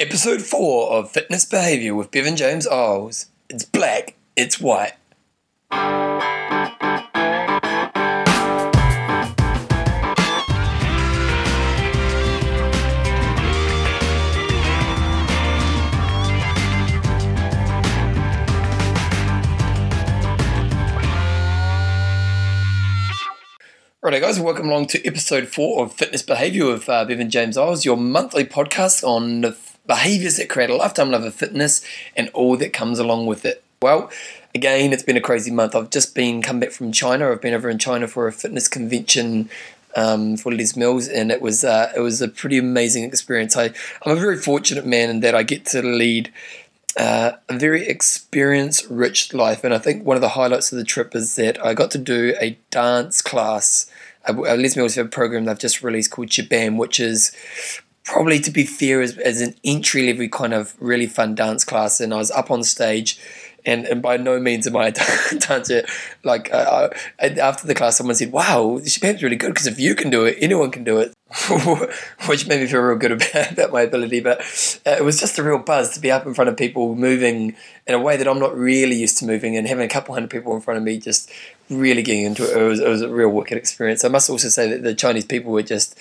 Episode 4 of Fitness Behavior with Bevan James Eyles. It's black, it's white. Righto, guys, welcome along to episode four of Fitness Behavior with uh, Bevan James Eyles, your monthly podcast on the behaviors that create a lifetime love of fitness and all that comes along with it. Well, again, it's been a crazy month. I've just been come back from China. I've been over in China for a fitness convention um, for Les Mills, and it was uh, it was a pretty amazing experience. I I'm a very fortunate man in that I get to lead uh, a very experience rich life. And I think one of the highlights of the trip is that I got to do a dance class. Uh, Les Mills have a program they've just released called Shabam, which is probably, to be fair, as, as an entry level kind of really fun dance class. And I was up on stage. And, and by no means am I a dancer. Like uh, I, after the class, someone said, "Wow, Shabam's really good because if you can do it, anyone can do it." which made me feel real good about, about my ability. But uh, it was just a real buzz to be up in front of people moving in a way that I'm not really used to moving, and having a couple hundred people in front of me just really getting into it. It was, it was a real wicked experience. I must also say that the Chinese people were just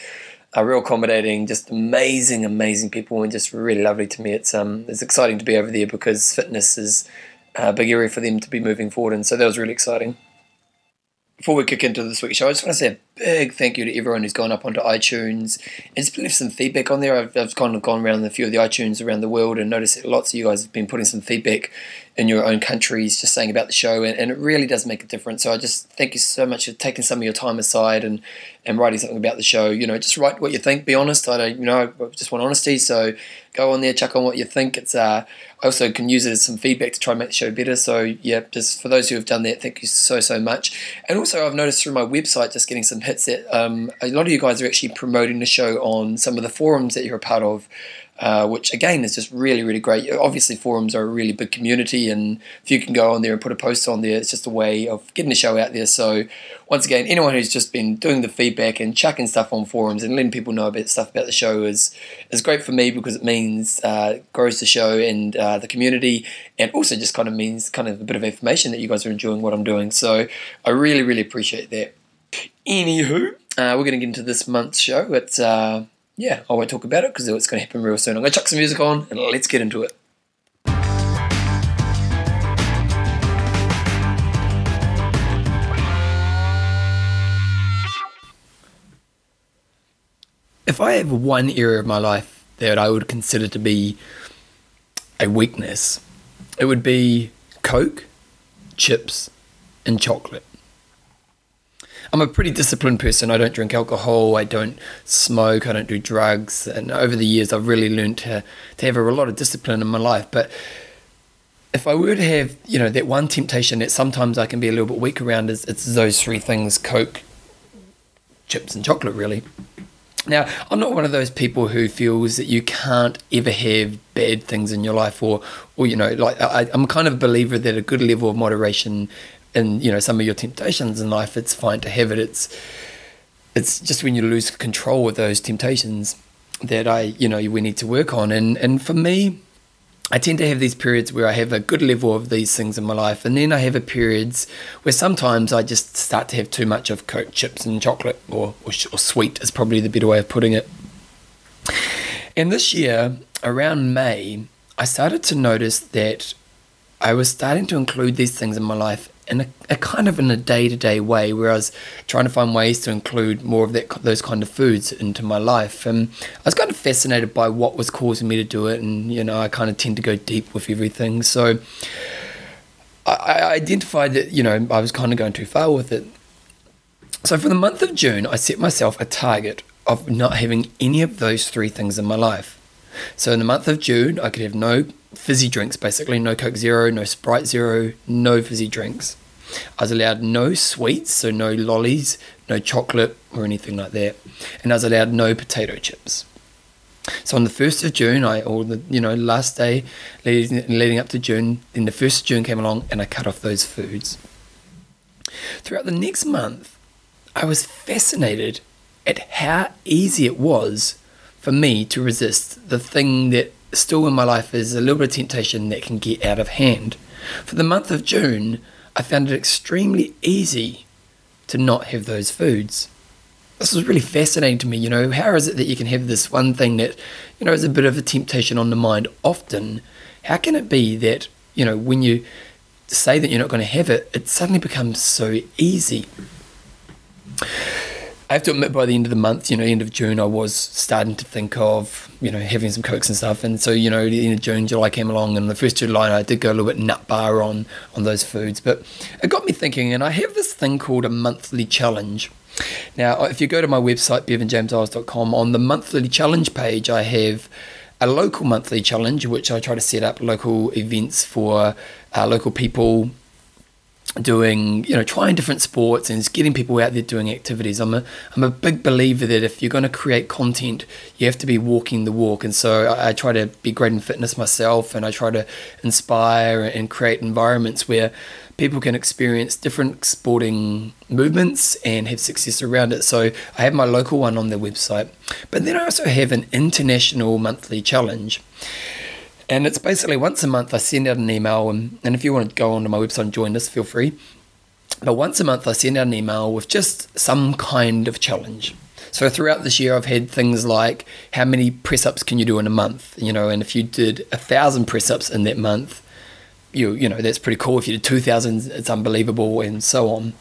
are real accommodating, just amazing, amazing people, and just really lovely to me. It's um, it's exciting to be over there because fitness is a big area for them to be moving forward, and so that was really exciting. Before we kick into this week's show, I just want to say a big thank you to everyone who's gone up onto iTunes and just left some feedback on there. I've, I've kind of gone around a few of the iTunes around the world and noticed that lots of you guys have been putting some feedback in your own countries, just saying about the show, and, and it really does make a difference. So I just thank you so much for taking some of your time aside and, and writing something about the show. You know, just write what you think. Be honest. I don't, you know, I just want honesty. So go on there, chuck on what you think. It's uh, I also can use it as some feedback to try and make the show better. So yeah, just for those who have done that, thank you so so much. And also, I've noticed through my website, just getting some hits that um, a lot of you guys are actually promoting the show on some of the forums that you're a part of. Uh, which again is just really, really great. Obviously, forums are a really big community, and if you can go on there and put a post on there, it's just a way of getting the show out there. So, once again, anyone who's just been doing the feedback and chucking stuff on forums and letting people know about stuff about the show is is great for me because it means uh, grows the show and uh, the community, and also just kind of means kind of a bit of information that you guys are enjoying what I'm doing. So, I really, really appreciate that. Anywho, uh, we're going to get into this month's show. It's uh, yeah, I won't talk about it because it's going to happen real soon. I'm going to chuck some music on and let's get into it. If I have one area of my life that I would consider to be a weakness, it would be Coke, chips, and chocolate. I'm a pretty disciplined person. I don't drink alcohol. I don't smoke. I don't do drugs. And over the years, I've really learned to, to have a lot of discipline in my life. But if I were to have, you know, that one temptation that sometimes I can be a little bit weak around is it's those three things: Coke, chips, and chocolate. Really. Now, I'm not one of those people who feels that you can't ever have bad things in your life, or, or you know, like I, I'm kind of a believer that a good level of moderation in you know some of your temptations in life, it's fine to have it. It's it's just when you lose control of those temptations that I you know we need to work on. And and for me, I tend to have these periods where I have a good level of these things in my life, and then I have a periods where sometimes I just start to have too much of Coke, chips, and chocolate, or, or, or sweet is probably the better way of putting it. And this year, around May, I started to notice that I was starting to include these things in my life in a, a kind of in a day to day way, where I was trying to find ways to include more of that those kind of foods into my life. And I was kind of fascinated by what was causing me to do it, and you know, I kind of tend to go deep with everything. So I, I identified that you know I was kind of going too far with it. So for the month of June, I set myself a target of not having any of those three things in my life. So in the month of June, I could have no fizzy drinks, basically no Coke Zero, no Sprite Zero, no fizzy drinks. I was allowed no sweets, so no lollies, no chocolate or anything like that, and I was allowed no potato chips. So on the first of June, I or the you know last day leading, leading up to June, then the first of June came along, and I cut off those foods. Throughout the next month, I was fascinated at how easy it was for me to resist the thing that still in my life is a little bit of temptation that can get out of hand. For the month of June, I found it extremely easy to not have those foods. This was really fascinating to me. You know, how is it that you can have this one thing that, you know, is a bit of a temptation on the mind often? How can it be that, you know, when you say that you're not going to have it, it suddenly becomes so easy? I have to admit, by the end of the month, you know, end of June, I was starting to think of, you know, having some cokes and stuff. And so, you know, the end of June, July came along, and the first July, I did go a little bit nut bar on on those foods. But it got me thinking, and I have this thing called a monthly challenge. Now, if you go to my website, bevanjameseyles.com, on the monthly challenge page, I have a local monthly challenge, which I try to set up local events for uh, local people doing you know trying different sports and just getting people out there doing activities. I'm a i'm a big believer that if you're going to create content you have to be walking the walk. And so I, I, try to be great in fitness myself and i try to inspire and create environments where people can experience different sporting movements and have success around it. So i have my local one on the website. But then i also have an international monthly challenge and it's basically once a month I send out an email, and, and if you want to go onto my website and join us, feel free. But once a month I send out an email with just some kind of challenge. So throughout this year, I've had things like how many press ups can you do in a month? You know, and if you did a thousand press ups in that month, you you know that's pretty cool. If you did two thousand, it's unbelievable, and so on.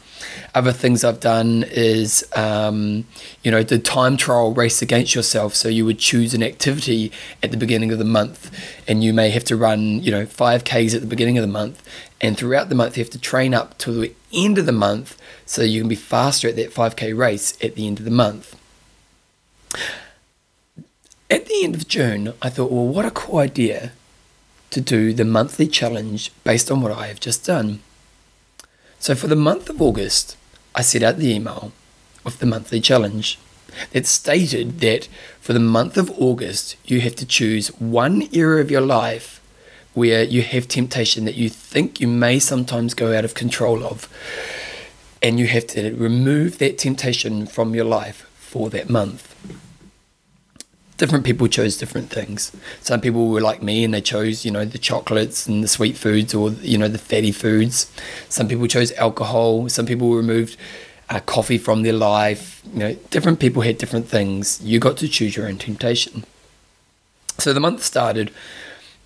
Other things I've done is, um, you know, the time trial race against yourself. So you would choose an activity at the beginning of the month, and you may have to run, you know, 5Ks at the beginning of the month. And throughout the month, you have to train up to the end of the month so you can be faster at that 5K race at the end of the month. At the end of June, I thought, well, what a cool idea to do the monthly challenge based on what I have just done. So for the month of August, I set out the email with the monthly challenge that stated that for the month of August, you have to choose one area of your life where you have temptation that you think you may sometimes go out of control of. And you have to remove that temptation from your life for that month different people chose different things. Some people were like me and they chose, you know, the chocolates and the sweet foods or, you know, the fatty foods. Some people chose alcohol. Some people removed uh, coffee from their life. You know, different people had different things. You got to choose your own temptation. So the month started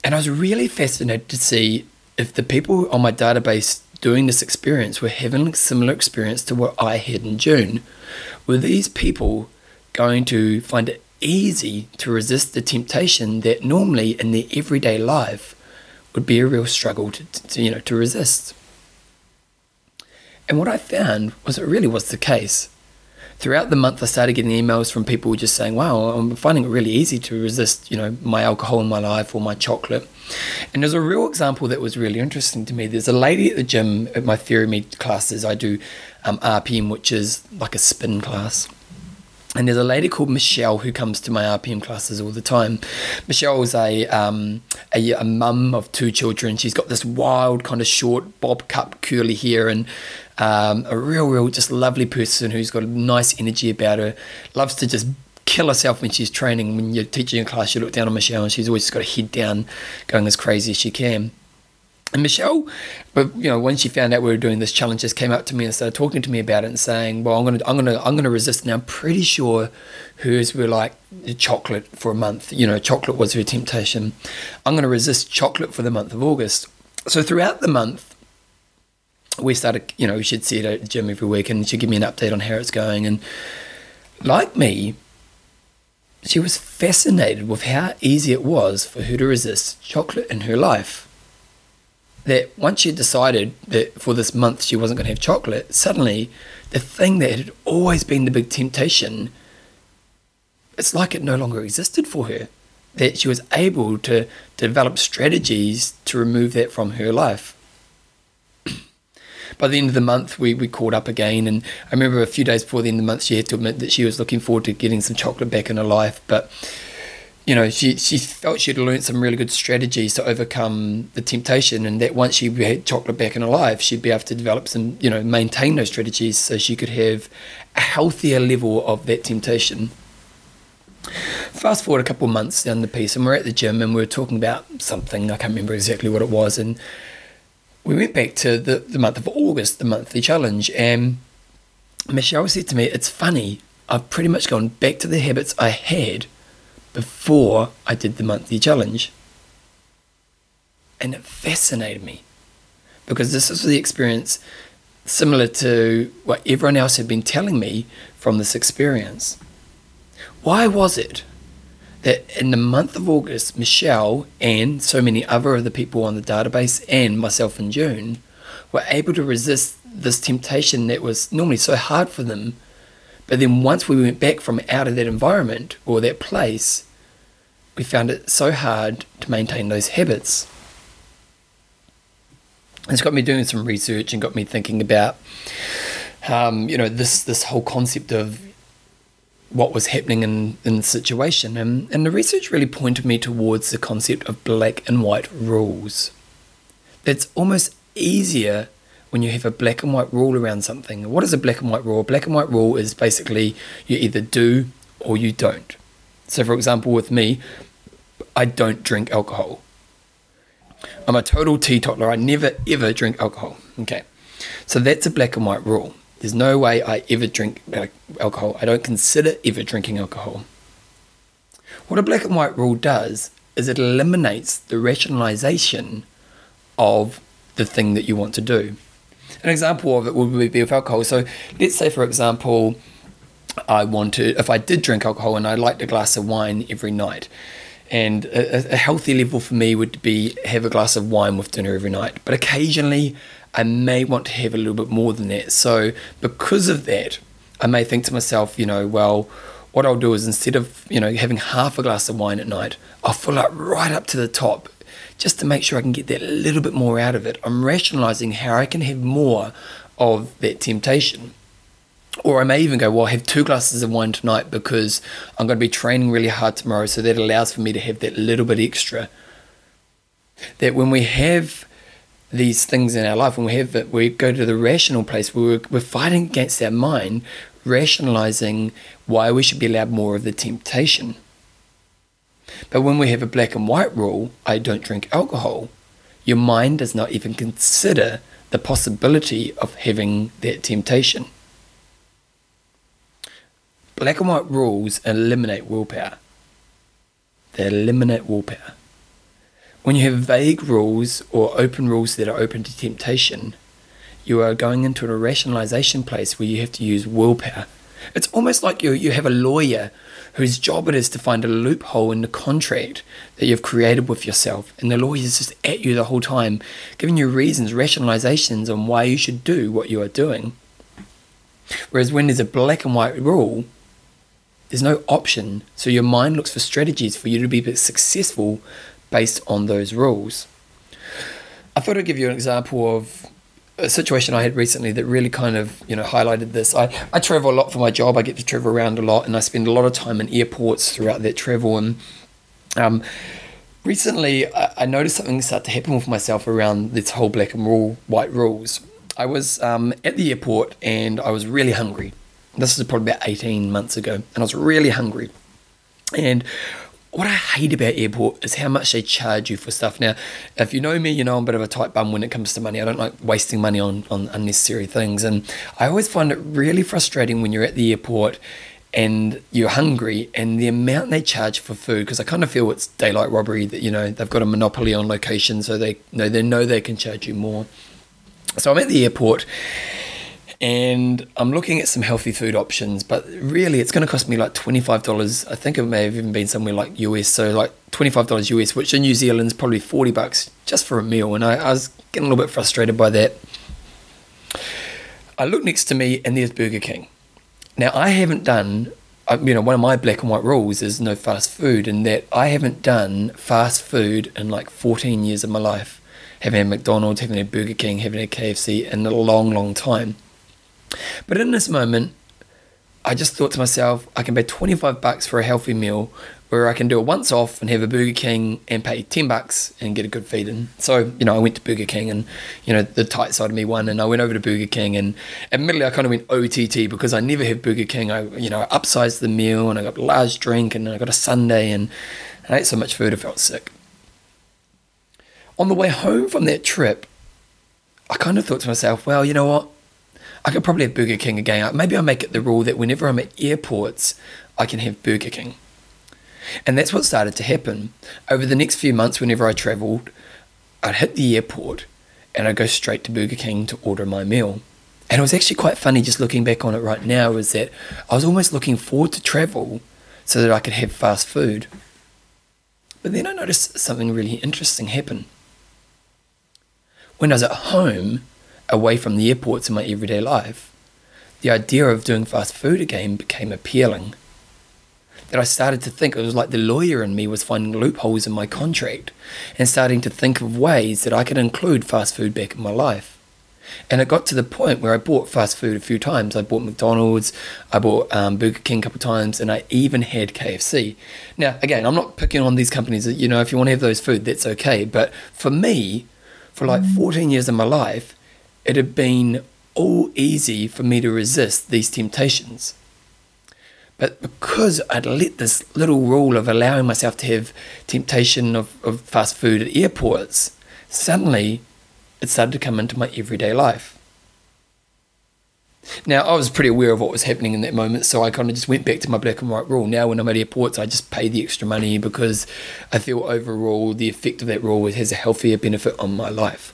and I was really fascinated to see if the people on my database doing this experience were having a similar experience to what I had in June. Were these people going to find it easy to resist the temptation that normally in their everyday life would be a real struggle to, to, you know to resist. And what I found was it really was the case. Throughout the month, I started getting emails from people just saying, "Wow, I'm finding it really easy to resist, you know, my alcohol in my life or my chocolate." And there's a real example that was really interesting to me. There's a lady at the gym at my TheraMed classes. I do um, RPM, which is like a spin class and there's a lady called Michelle who comes to my RPM classes all the time. Michelle's a um, a, a mum of two children. She's got this wild kind of short bob cut curly hair and um, a real, real just lovely person who's got a nice energy about her. Loves to just kill herself when she's training. When you're teaching a class, you look down on Michelle and she's always got her head down, going as crazy as she can. And Michelle, but you know, when she found out we were doing this challenge, just came up to me and started talking to me about it and saying, "Well, I'm gonna, I'm gonna, I'm gonna resist." Now, I'm pretty sure hers were like chocolate for a month. You know, chocolate was her temptation. I'm gonna resist chocolate for the month of August. So throughout the month, we started. You know, she'd see it at the gym every week, and she'd give me an update on how it's going. And like me, she was fascinated with how easy it was for her to resist chocolate in her life that once she decided that for this month she wasn't going to have chocolate, suddenly the thing that had always been the big temptation, it's like it no longer existed for her. That she was able to develop strategies to remove that from her life. By the end of the month, we, we caught up again, and I remember a few days before the end of the month, she had to admit that she was looking forward to getting some chocolate back in her life, but you know, she, she felt she'd learned some really good strategies to overcome the temptation, and that once she had chocolate back in her life, she'd be able to develop some, you know, maintain those strategies so she could have a healthier level of that temptation. Fast forward a couple of months down the piece, and we're at the gym and we are talking about something. I can't remember exactly what it was. And we went back to the, the month of August, the monthly challenge. And Michelle said to me, It's funny, I've pretty much gone back to the habits I had before I did the monthly challenge. And it fascinated me because this was the experience similar to what everyone else had been telling me from this experience. Why was it that in the month of August, Michelle and so many other of the people on the database and myself in June were able to resist this temptation that was normally so hard for them. But then once we went back from out of that environment or that place, we found it so hard to maintain those habits. It's got me doing some research and got me thinking about, um, you know, this this whole concept of what was happening in, in the situation. And, and the research really pointed me towards the concept of black and white rules. It's almost easier when you have a black and white rule around something. What is a black and white rule? A black and white rule is basically you either do or you don't. So, for example, with me, I don't drink alcohol. I'm a total teetotaler. I never ever drink alcohol. Okay. So that's a black and white rule. There's no way I ever drink uh, alcohol. I don't consider ever drinking alcohol. What a black and white rule does is it eliminates the rationalization of the thing that you want to do. An example of it would be with alcohol. So let's say, for example, I wanted, if I did drink alcohol and I liked a glass of wine every night, and a, a, healthy level for me would be have a glass of wine with dinner every night. But occasionally I may want to have a little bit more than that. So because of that, I may think to myself, you know, well, what I'll do is instead of, you know, having half a glass of wine at night, I'll fill it right up to the top just to make sure I can get that little bit more out of it. I'm rationalizing how I can have more of that temptation. Or I may even go, well, I have two glasses of wine tonight because I'm going to be training really hard tomorrow. So that allows for me to have that little bit extra. That when we have these things in our life, when we have it, we go to the rational place where we're, we're fighting against our mind, rationalizing why we should be allowed more of the temptation. But when we have a black and white rule, I don't drink alcohol, your mind does not even consider the possibility of having that temptation. Black and white rules eliminate willpower. They eliminate willpower. When you have vague rules or open rules that are open to temptation, you are going into a rationalization place where you have to use willpower. It's almost like you, you have a lawyer whose job it is to find a loophole in the contract that you've created with yourself. And the lawyer is just at you the whole time, giving you reasons, rationalizations on why you should do what you are doing. Whereas when there's a black and white rule, there's no option. So your mind looks for strategies for you to be successful based on those rules. I thought I'd give you an example of a situation I had recently that really kind of you know highlighted this. I, I travel a lot for my job. I get to travel around a lot, and I spend a lot of time in airports throughout that travel. And um, recently, I, I, noticed something start to happen with myself around this whole black and rule, white rules. I was um, at the airport and I was really hungry. This is probably about eighteen months ago, and I was really hungry. And what I hate about airport is how much they charge you for stuff. Now, if you know me, you know I'm a bit of a tight bum when it comes to money. I don't like wasting money on, on unnecessary things. And I always find it really frustrating when you're at the airport and you're hungry and the amount they charge for food because I kind of feel it's daylight robbery that you know they've got a monopoly on location so they know they know they can charge you more. So I'm at the airport and I'm looking at some healthy food options, but really it's going to cost me like $25. I think it may have even been somewhere like US, so like $25 US, which in New Zealand is probably 40 bucks just for a meal. And I, I was getting a little bit frustrated by that. I look next to me and there's Burger King. Now, I haven't done, you know, one of my black and white rules is no fast food, and that I haven't done fast food in like 14 years of my life. Having a McDonald's, having a Burger King, having a KFC in a long, long time. But in this moment, I just thought to myself, I can pay 25 bucks for a healthy meal where I can do a once off and have a Burger King and pay 10 bucks and get a good feed in. So, you know, I went to Burger King and, you know, the tight side of me won and I went over to Burger King and admittedly I kind of went OTT because I never have Burger King. I, you know, I upsized the meal and I got a large drink and I got a sundae and I ate so much food I felt sick. On the way home from that trip, I kind of thought to myself, well, you know what? I could probably have Burger King again. Maybe I'll make it the rule that whenever I'm at airports, I can have Burger King. And that's what started to happen. Over the next few months, whenever I travelled, I'd hit the airport and I'd go straight to Burger King to order my meal. And it was actually quite funny just looking back on it right now, is that I was almost looking forward to travel so that I could have fast food. But then I noticed something really interesting happen. When I was at home, away from the airports in my everyday life, the idea of doing fast food again became appealing that I started to think it was like the lawyer in me was finding loopholes in my contract and starting to think of ways that I could include fast food back in my life. And it got to the point where I bought fast food a few times. I bought McDonald's, I bought um, Burger King a couple of times, and I even had KFC. Now, again, I'm not picking on these companies. You know, if you want to have those food, that's okay. But for me, for like 14 years of my life, it had been all easy for me to resist these temptations. But because I'd let this little rule of allowing myself to have temptation of, of fast food at airports, suddenly it started to come into my everyday life. Now, I was pretty aware of what was happening in that moment, so I kind of just went back to my black and white rule. Now, when I'm at airports, I just pay the extra money because I feel overall the effect of that rule has a healthier benefit on my life.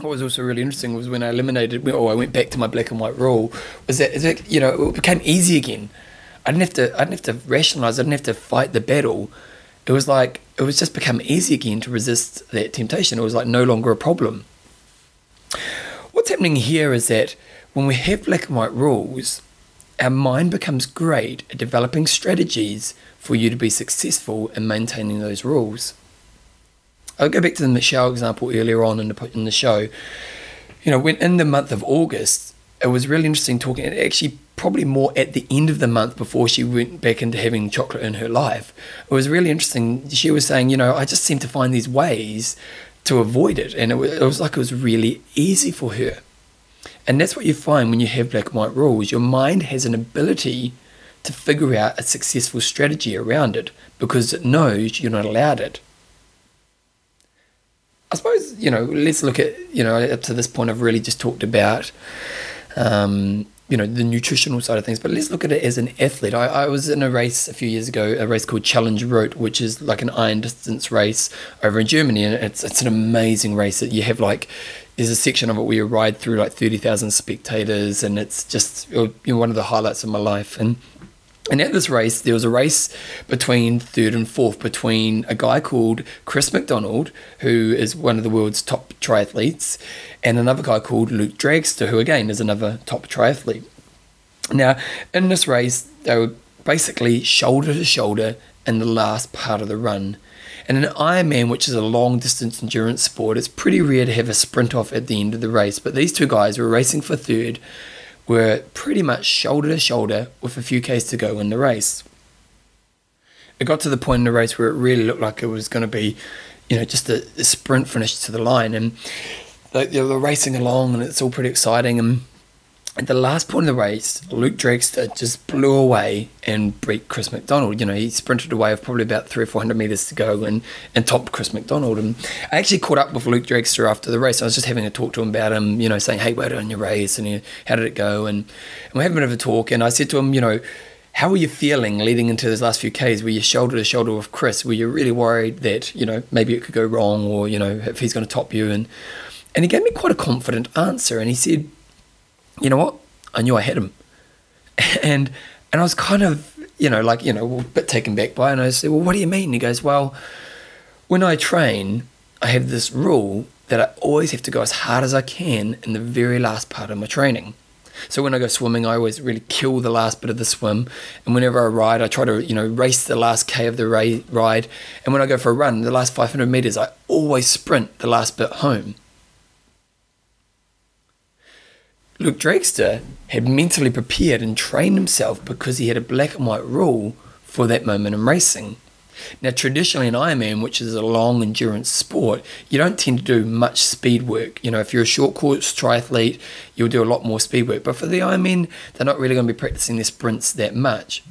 What was also really interesting was when I eliminated, or I went back to my black and white rule, was that, is that you know, it became easy again. I didn't have to I didn't have to rationalize. I didn't have to fight the battle. It was like it was just become easy again to resist that temptation. It was like no longer a problem. What's happening here is that when we have black and white rules, our mind becomes great at developing strategies for you to be successful in maintaining those rules. I'll go back to the Michelle example earlier on in the, in the show. You know, when in the month of August, it was really interesting talking. It actually probably more at the end of the month before she went back into having chocolate in her life. It was really interesting. She was saying, you know, I just seem to find these ways to avoid it. And it was, it was like it was really easy for her. And that's what you find when you have black and white rules. Your mind has an ability to figure out a successful strategy around it because it knows you're not allowed it. I suppose, you know, let's look at, you know, up to this point, I've really just talked about um, you know the nutritional side of things but let's look at it as an athlete. I, I was in a race a few years ago a race called challenge Roth, which is like an iron distance race over in germany and it's, it's an amazing race. That you have like there's a section of it where you ride through like 30,000 spectators and it's just you know, one of the highlights of my life. And and at this race, there was a race between third and fourth between a guy called Chris McDonald, who is one of the world's top triathletes, and another guy called Luke Dragster, who again is another top triathlete. Now, in this race, they were basically shoulder to shoulder in the last part of the run. And in Ironman, which is a long distance endurance sport, it's pretty rare to have a sprint off at the end of the race. But these two guys were racing for third were pretty much shoulder to shoulder with a few Ks to go in the race. It got to the point in the race where it really looked like it was going to be, you know, just a, a sprint finish to the line. And they, they were racing along and it's all pretty exciting. And at the last point of the race, Luke Dragster just blew away and beat Chris McDonald. You know, he sprinted away with probably about three or four hundred meters to go and, and topped Chris McDonald. And I actually caught up with Luke Dragster after the race. I was just having a talk to him about him, you know, saying, hey, well done your race and uh, how did it go? And, and we had a bit of a talk. And I said to him, you know, how were you feeling leading into those last few Ks? Were you shoulder to shoulder with Chris? Were you really worried that, you know, maybe it could go wrong or, you know, if he's going to top you? And, and he gave me quite a confident answer. And he said, you know what? I knew I had him. And and I was kind of, you know, like, you know, a bit taken back by it. And I said, Well, what do you mean? And he goes, Well, when I train, I have this rule that I always have to go as hard as I can in the very last part of my training. So when I go swimming, I always really kill the last bit of the swim, and whenever I ride, I try to you know race the last k of the ra- ride. And when I go for a run, the last 500 meters, I always sprint the last bit home. Luke Dragster had mentally prepared and trained himself because he had a black and white rule for that moment in racing. Now, traditionally in Ironman, which is a long endurance sport, you don't tend to do much speed work. You know, if you're a short course triathlete, you'll do a lot more speed work. But for the Ironman, they're not really going to be practicing their sprints that much.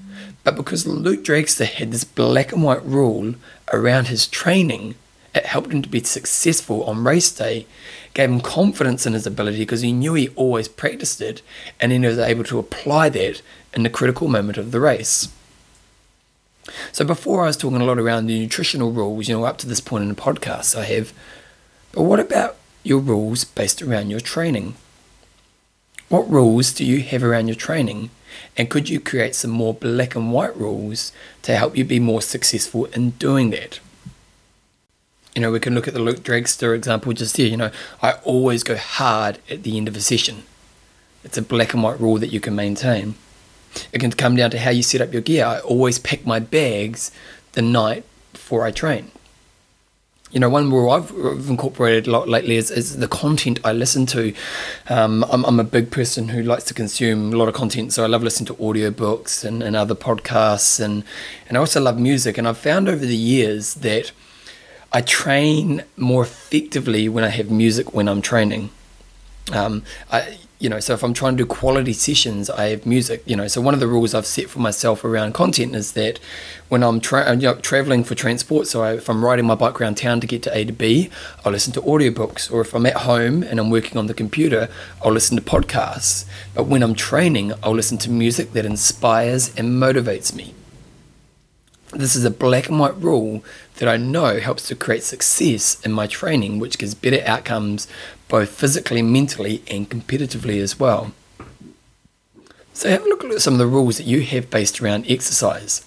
But because Luke Dragster had this black and white rule around his training, it helped him to be successful on race day, gave him confidence in his ability because he knew he always practiced it, and then he was able to apply that in the critical moment of the race. So before I was talking a lot around the nutritional rules, you know, up to this point in the podcast I have, but what about your rules based around your training? What rules do you have around your training? And could you create some more black and white rules to help you be more successful in doing that? You know, we can look at the Luke Dragster example just here. You know, I always go hard at the end of a session. It's a black and white rule that you can maintain. It can come down to how you set up your gear. I always pack my bags the night before I train. You know, one rule I've incorporated a lot lately is, is the content I listen to. Um, I'm, I'm, a big person who likes to consume a lot of content, so I love listening to audiobooks and, and other podcasts, and, and I also love music. And I've found over the years that I train more effectively when I have music when I'm training. Um, I, you know, so if I'm trying to do quality sessions, I have music. You know, so one of the rules I've set for myself around content is that when I'm tra- you know, traveling for transport, so I, if I'm riding my bike around town to get to A to B, I'll listen to audiobooks. Or if I'm at home and I'm working on the computer, I'll listen to podcasts. But when I'm training, I'll listen to music that inspires and motivates me. This is a black and white rule that I know helps to create success in my training, which gives better outcomes both physically, mentally, and competitively as well. So, have a look at some of the rules that you have based around exercise.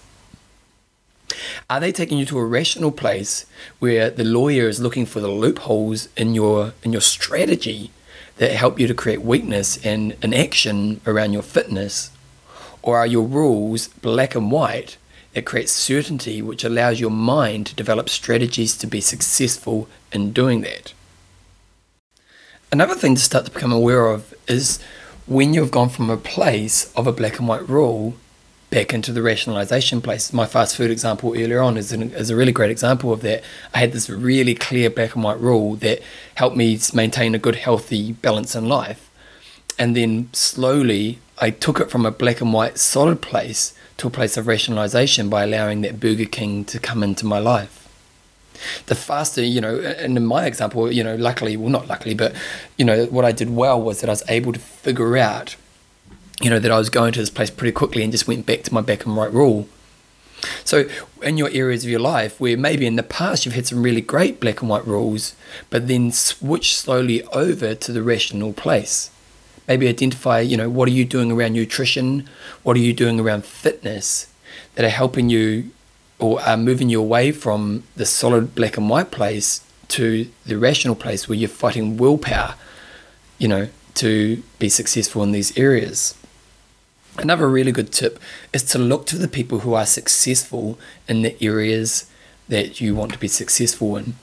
Are they taking you to a rational place where the lawyer is looking for the loopholes in your in your strategy that help you to create weakness and an action around your fitness? Or are your rules black and white it creates certainty, which allows your mind to develop strategies to be successful in doing that. Another thing to start to become aware of is when you've gone from a place of a black and white rule back into the rationalization place. My fast food example earlier on is, an, is a really great example of that. I had this really clear black and white rule that helped me maintain a good, healthy balance in life. And then slowly I took it from a black and white solid place to a place of rationalization by allowing that Burger King to come into my life. The faster, you know, and in my example, you know, luckily, well, not luckily, but, you know, what I did well was that I was able to figure out, you know, that I was going to this place pretty quickly and just went back to my back and right rule. So, in your areas of your life where maybe in the past you've had some really great black and white rules, but then switch slowly over to the rational place maybe identify, you know, what are you doing around nutrition? What are you doing around fitness that are helping you or are moving you away from the solid black and white place to the rational place where you're fighting willpower, you know, to be successful in these areas. Another really good tip is to look to the people who are successful in the areas that you want to be successful in.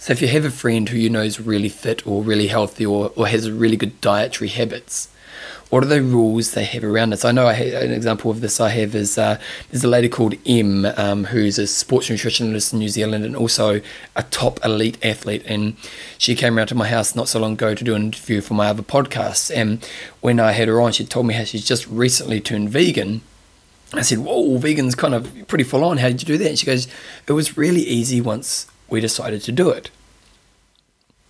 So if you have a friend who you know is really fit or really healthy or, or has really good dietary habits, what are the rules they have around this? I know I have, an example of this I have is uh, there's a lady called M um, who's a sports nutritionist in New Zealand and also a top elite athlete. And she came around to my house not so long ago to do an interview for my other podcast. And when I had her on, she told me how she's just recently turned vegan. I said, Whoa, vegan's kind of pretty full on. How did you do that? And she goes, It was really easy once we decided to do it.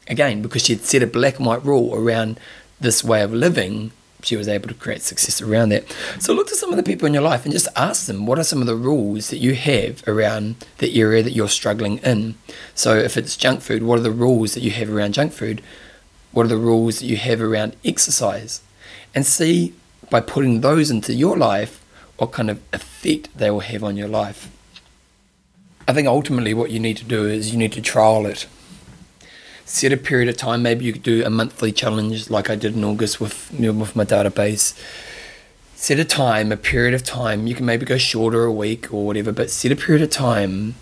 Again, because she had set a black and white rule around this way of living, she was able to create success around that. So look to some of the people in your life and just ask them what are some of the rules that you have around the area that you're struggling in. So if it's junk food, what are the rules that you have around junk food? What are the rules that you have around exercise? And see by putting those into your life what kind of effect they will have on your life. I think ultimately what you need to do is you need to trial it. Set a period of time. Maybe you could do a monthly challenge like I did in August with you know, with my database. Set a time, a period of time. You can maybe go shorter, a week or whatever, but set a period of time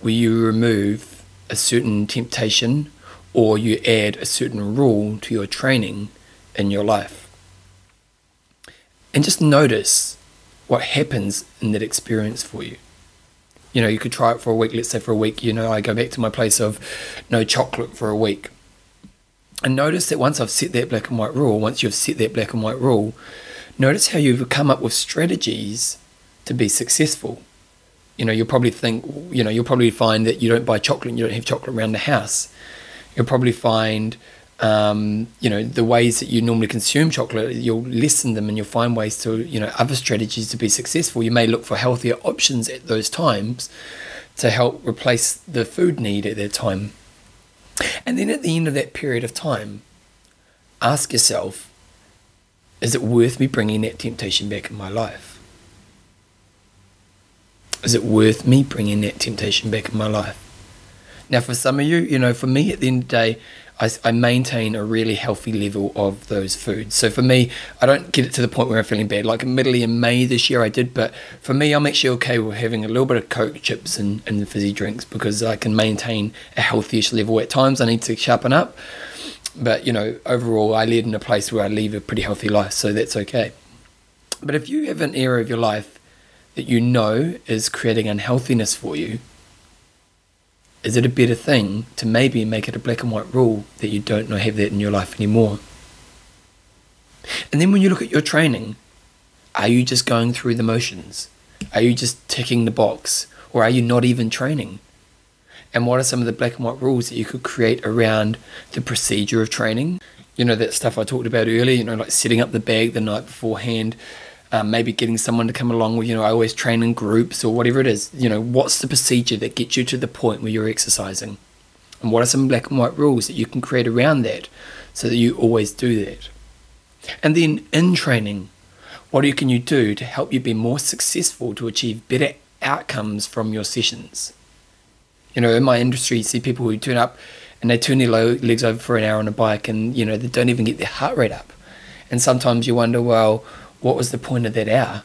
where you remove a certain temptation or you add a certain rule to your training in your life. And just notice what happens in that experience for you. You know, you could try it for a week. Let's say for a week, you know, I go back to my place of no chocolate for a week. And notice that once I've set that black and white rule, once you've set that black and white rule, notice how you've come up with strategies to be successful. You know, you'll probably think, you know, you'll probably find that you don't buy chocolate and you don't have chocolate around the house. You'll probably find um, you know the ways that you normally consume chocolate you'll lessen them and you'll find ways to you know other strategies to be successful. You may look for healthier options at those times to help replace the food need at that time. And then at the end of that period of time ask yourself is it worth me bringing that temptation back in my life? Is it worth me bringing that temptation back in my life? Now for some of you you know for me at the end of the day I, I maintain a really healthy level of those foods. So for me, I don't get it to the point where I'm feeling bad. Like admittedly in May this year I did, but for me I'm actually okay with having a little bit of Coke chips and, and fizzy drinks because I can maintain a healthyish level. At times I need to sharpen up. But you know, overall I live in a place where I live a pretty healthy life, so that's okay. But if you have an area of your life that you know is creating unhealthiness for you, is it a better thing to maybe make it a black and white rule that you don't know have that in your life anymore? And then when you look at your training, are you just going through the motions? Are you just ticking the box? Or are you not even training? And what are some of the black and white rules that you could create around the procedure of training? You know, that stuff I talked about earlier, you know, like setting up the bag the night beforehand, um, maybe getting someone to come along with you know I always train in groups or whatever it is. You know what's the procedure that gets you to the point where you're exercising? And what are some black and white rules that you can create around that so that you always do that? And then in training what can you do to help you be more successful to achieve better outcomes from your sessions? You know in my industry you see people who turn up and they turn their legs over for an hour on a bike and you know they don't even get their heart rate up. And sometimes you wonder well what was the point of that hour?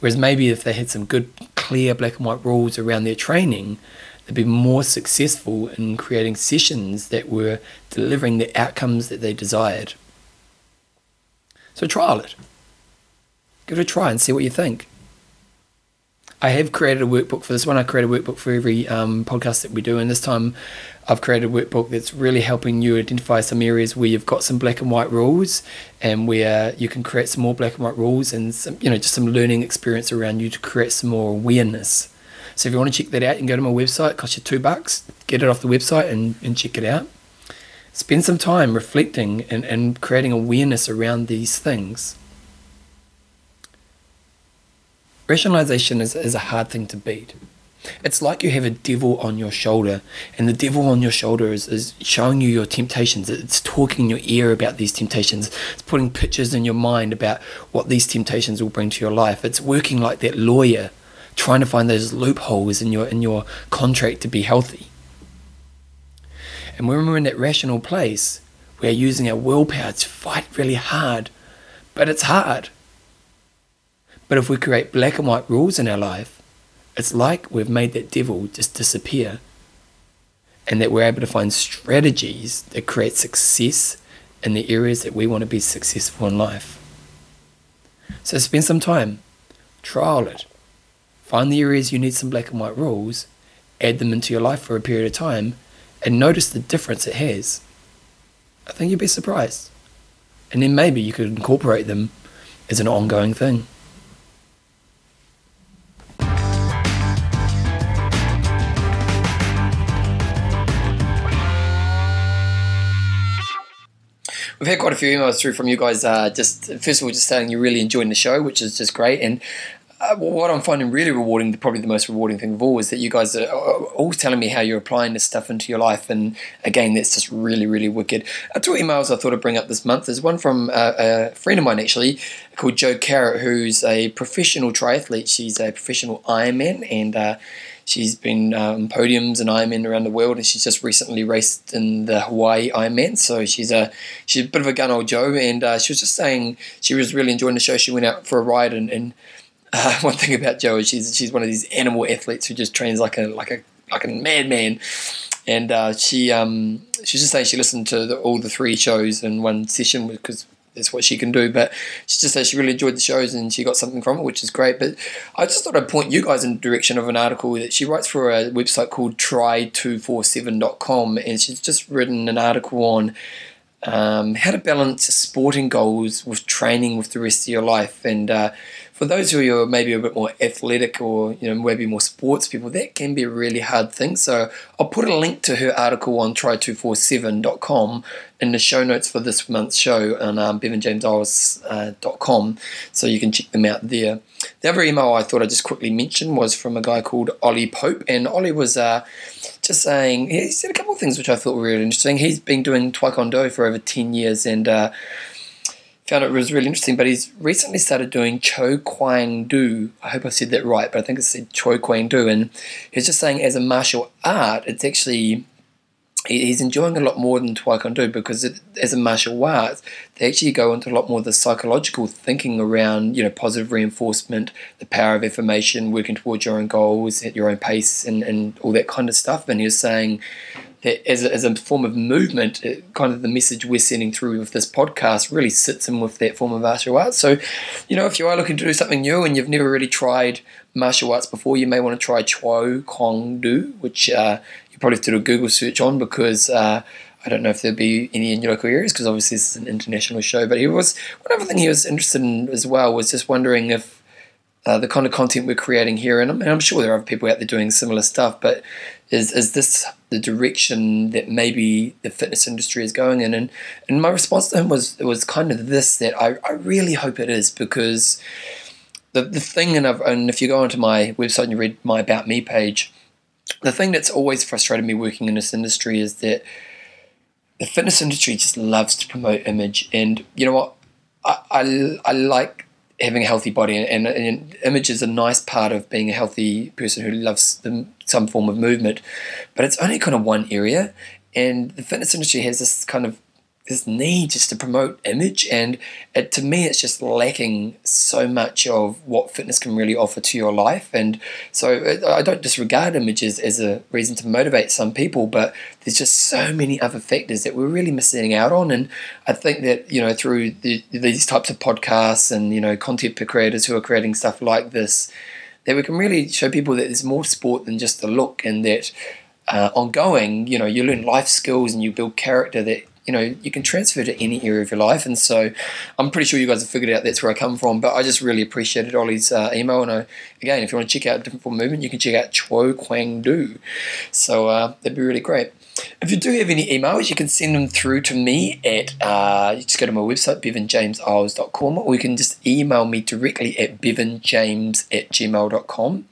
Whereas maybe if they had some good, clear black and white rules around their training, they'd be more successful in creating sessions that were delivering the outcomes that they desired. So trial it. Give it a try and see what you think. I have created a workbook for this one. I create a workbook for every um, podcast that we do, and this time I've created a workbook that's really helping you identify some areas where you've got some black and white rules, and where you can create some more black and white rules, and some, you know just some learning experience around you to create some more awareness. So if you want to check that out, you can go to my website. It costs you two bucks. Get it off the website and, and check it out. Spend some time reflecting and, and creating awareness around these things. Rationalization is, is a hard thing to beat. It's like you have a devil on your shoulder, and the devil on your shoulder is, is showing you your temptations. It's talking in your ear about these temptations. It's putting pictures in your mind about what these temptations will bring to your life. It's working like that lawyer, trying to find those loopholes in your in your contract to be healthy. And when we're in that rational place, we're using our willpower to fight really hard, but it's hard. But if we create black and white rules in our life, it's like we've made that devil just disappear and that we're able to find strategies that create success in the areas that we want to be successful in life. So spend some time, trial it, find the areas you need some black and white rules, add them into your life for a period of time, and notice the difference it has. I think you'd be surprised. And then maybe you could incorporate them as an ongoing thing. We've had quite a few emails through from you guys. Uh, just first of all, just saying you're really enjoying the show, which is just great. And uh, what I'm finding really rewarding, probably the most rewarding thing of all, is that you guys are always telling me how you're applying this stuff into your life. And again, that's just really, really wicked. Uh, two emails I thought I'd bring up this month. There's one from uh, a friend of mine, actually, called Jo Carritt, who's a professional triathlete. She's a professional Ironman, and uh, She's been um, podiums and Ironman around the world, and she's just recently raced in the Hawaii Ironman. So she's a she's a bit of a gun old Jo, and uh, she was just saying she was really enjoying the show. She went out for a ride, and, and uh, one thing about Jo is she's she's one of these animal athletes who just trains like a like a like a madman. And uh, she um, she was just saying she listened to the, all the three shows in one session because that's what she can do. But she just said she really enjoyed the shows and she got something from it, which is great. But I just thought I'd point you guys in the direction of an article that she writes for a website called tri247.com, and she's just written an article on um, how to balance sporting goals with training with the rest of your life. And uh, for those who are maybe a bit more athletic or you know maybe more sports people, that can be a really hard thing. So I'll put a link to her article on tri247.com in the show notes for this month's show on um, uh, so you can check them out there. The other email I thought I'd just quickly mention was from a guy called Ollie Pope, and Ollie was uh, just saying he said a couple of things which I thought were really interesting. He's been doing Taekwondo for over 10 years and uh, found it was really interesting, but he's recently started doing Cho Kwang Do. I hope I said that right, but I think it's said Choi Kwang Do. And he's just saying, as a martial art, it's actually he's enjoying a lot more than Taekwondo because it, as a martial arts, they actually go into a lot more of the psychological thinking around, you know, positive reinforcement, the power of affirmation, working towards your own goals at your own pace, and, and all that kind of stuff. And he was saying that as a, as a form of movement, it, kind of the message we're sending through with this podcast really sits in with that form of martial arts. So, you know, if you are looking to do something new and you've never really tried martial arts before, you may want to try Choi Kwang Do, which uh, probably do a Google search on because uh, I don't know if there'll be any in your local areas because obviously this is an international show. But he was one other thing he was interested in as well was just wondering if uh, the kind of content we're creating here, and I'm, and I'm, sure there are other people out there doing similar stuff, but is is this the direction that maybe the fitness industry is going in? And and my response to him was it was kind of this that I, I really hope it is because the the thing and, I've, and if you go onto my website and you read my about me page, the thing that's always frustrated me working in this industry is that the fitness industry just loves to promote image, and you know what, I I, I like having a healthy body, and, and, image is a nice part of being a healthy person who loves the, some form of movement, but it's only kind of one area, and the fitness industry has this kind of this need just to promote image and it, to me it's just lacking so much of what fitness can really offer to your life. And so it, i don't disregard images as a reason to motivate some people but there's just so many other factors that we're really missing out on. And i think that you know through the, these types of podcasts and you know content creators who are creating stuff like this that we can really show people that there's more sport than just the look and that uh, ongoing you know you learn life skills and you build character that you know you can transfer to any area of your life. And so i'm pretty sure you guys have figured out that's where i come from but i just really appreciated ollie's uh, email. And I, again if you want to check out different form movement you can check out choi kwang do so uh, that'd be really great. If you do have any emails, you can send them through to me at, uh, you just go to my website, bevanjameseyles.com, or you can just email me directly at bevanjames at gmail.com.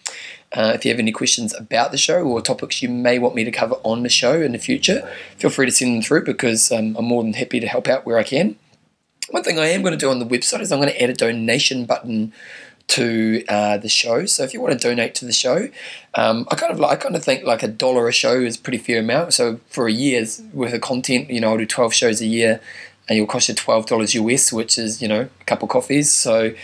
Uh, if you have any questions about the show or topics you may want me to cover on the show in the future, feel free to send them through because um, I'm more than happy to help out where I can. One thing I am going to do on the website is I'm going to add a donation button to uh, the show. So if you want to donate to the show, um, I kind of like, I kind of think like a dollar a show is a pretty fair amount. So for a year's worth of content, you know, I'll do 12 shows a year and it'll cost you $12 US, which is, you know, a couple coffees. So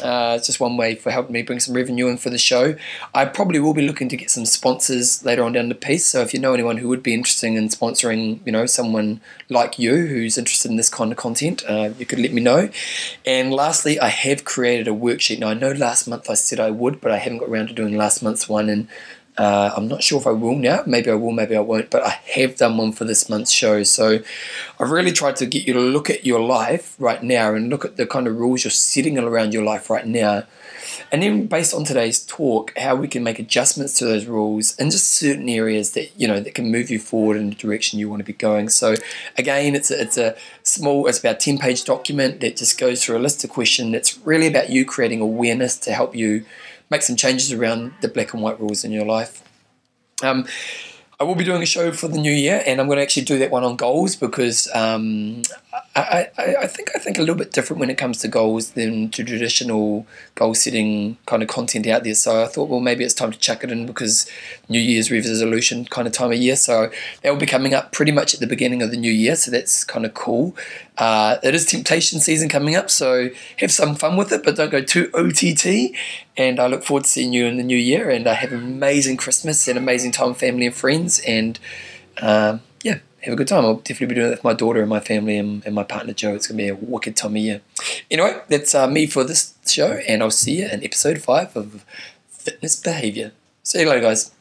uh, it's just one way for helping me bring some revenue in for the show. I probably will be looking to get some sponsors later on down the piece. So if you know anyone who would be interested in sponsoring, you know, someone like you who's interested in this kind of content, uh, you could let me know. And lastly, I have created a worksheet. Now I know last month I said I would, but I haven't got around to doing last month's one, and uh, I'm not sure if I will now. Maybe I will, maybe I won't. But I have done one for this month's show. So I've really tried to get you to look at your life right now and look at the kind of rules you're setting around your life right now. And then based on today's talk, how we can make adjustments to those rules and just certain areas that you know that can move you forward in the direction you want to be going. So again, it's a, it's a small, it's about ten page document that just goes through a list of questions. It's really about you creating awareness to help you make some changes around the black and white rules in your life. Um, I will be doing a show for the new year, and I'm going to actually do that one on goals because um, I, I, I, think I think a little bit different when it comes to goals than to traditional goal setting kind of content out there. So I thought, well, maybe it's time to chuck it in because New Year's resolution kind of time of year. So that will be coming up pretty much at the beginning of the new year. So that's kind of cool. Uh, it is temptation season coming up, so have some fun with it, but don't go too OTT. And I look forward to seeing you in the new year. And I have an amazing Christmas and amazing time, with family and friends. And uh, yeah have a good time. I'll definitely be doing it with my daughter and my family and, and my partner Jo. It's going to be a wicked time of year. Anyway, that's uh, me for this show, and I'll see you in episode five of Fitness Behavior. See you later, guys.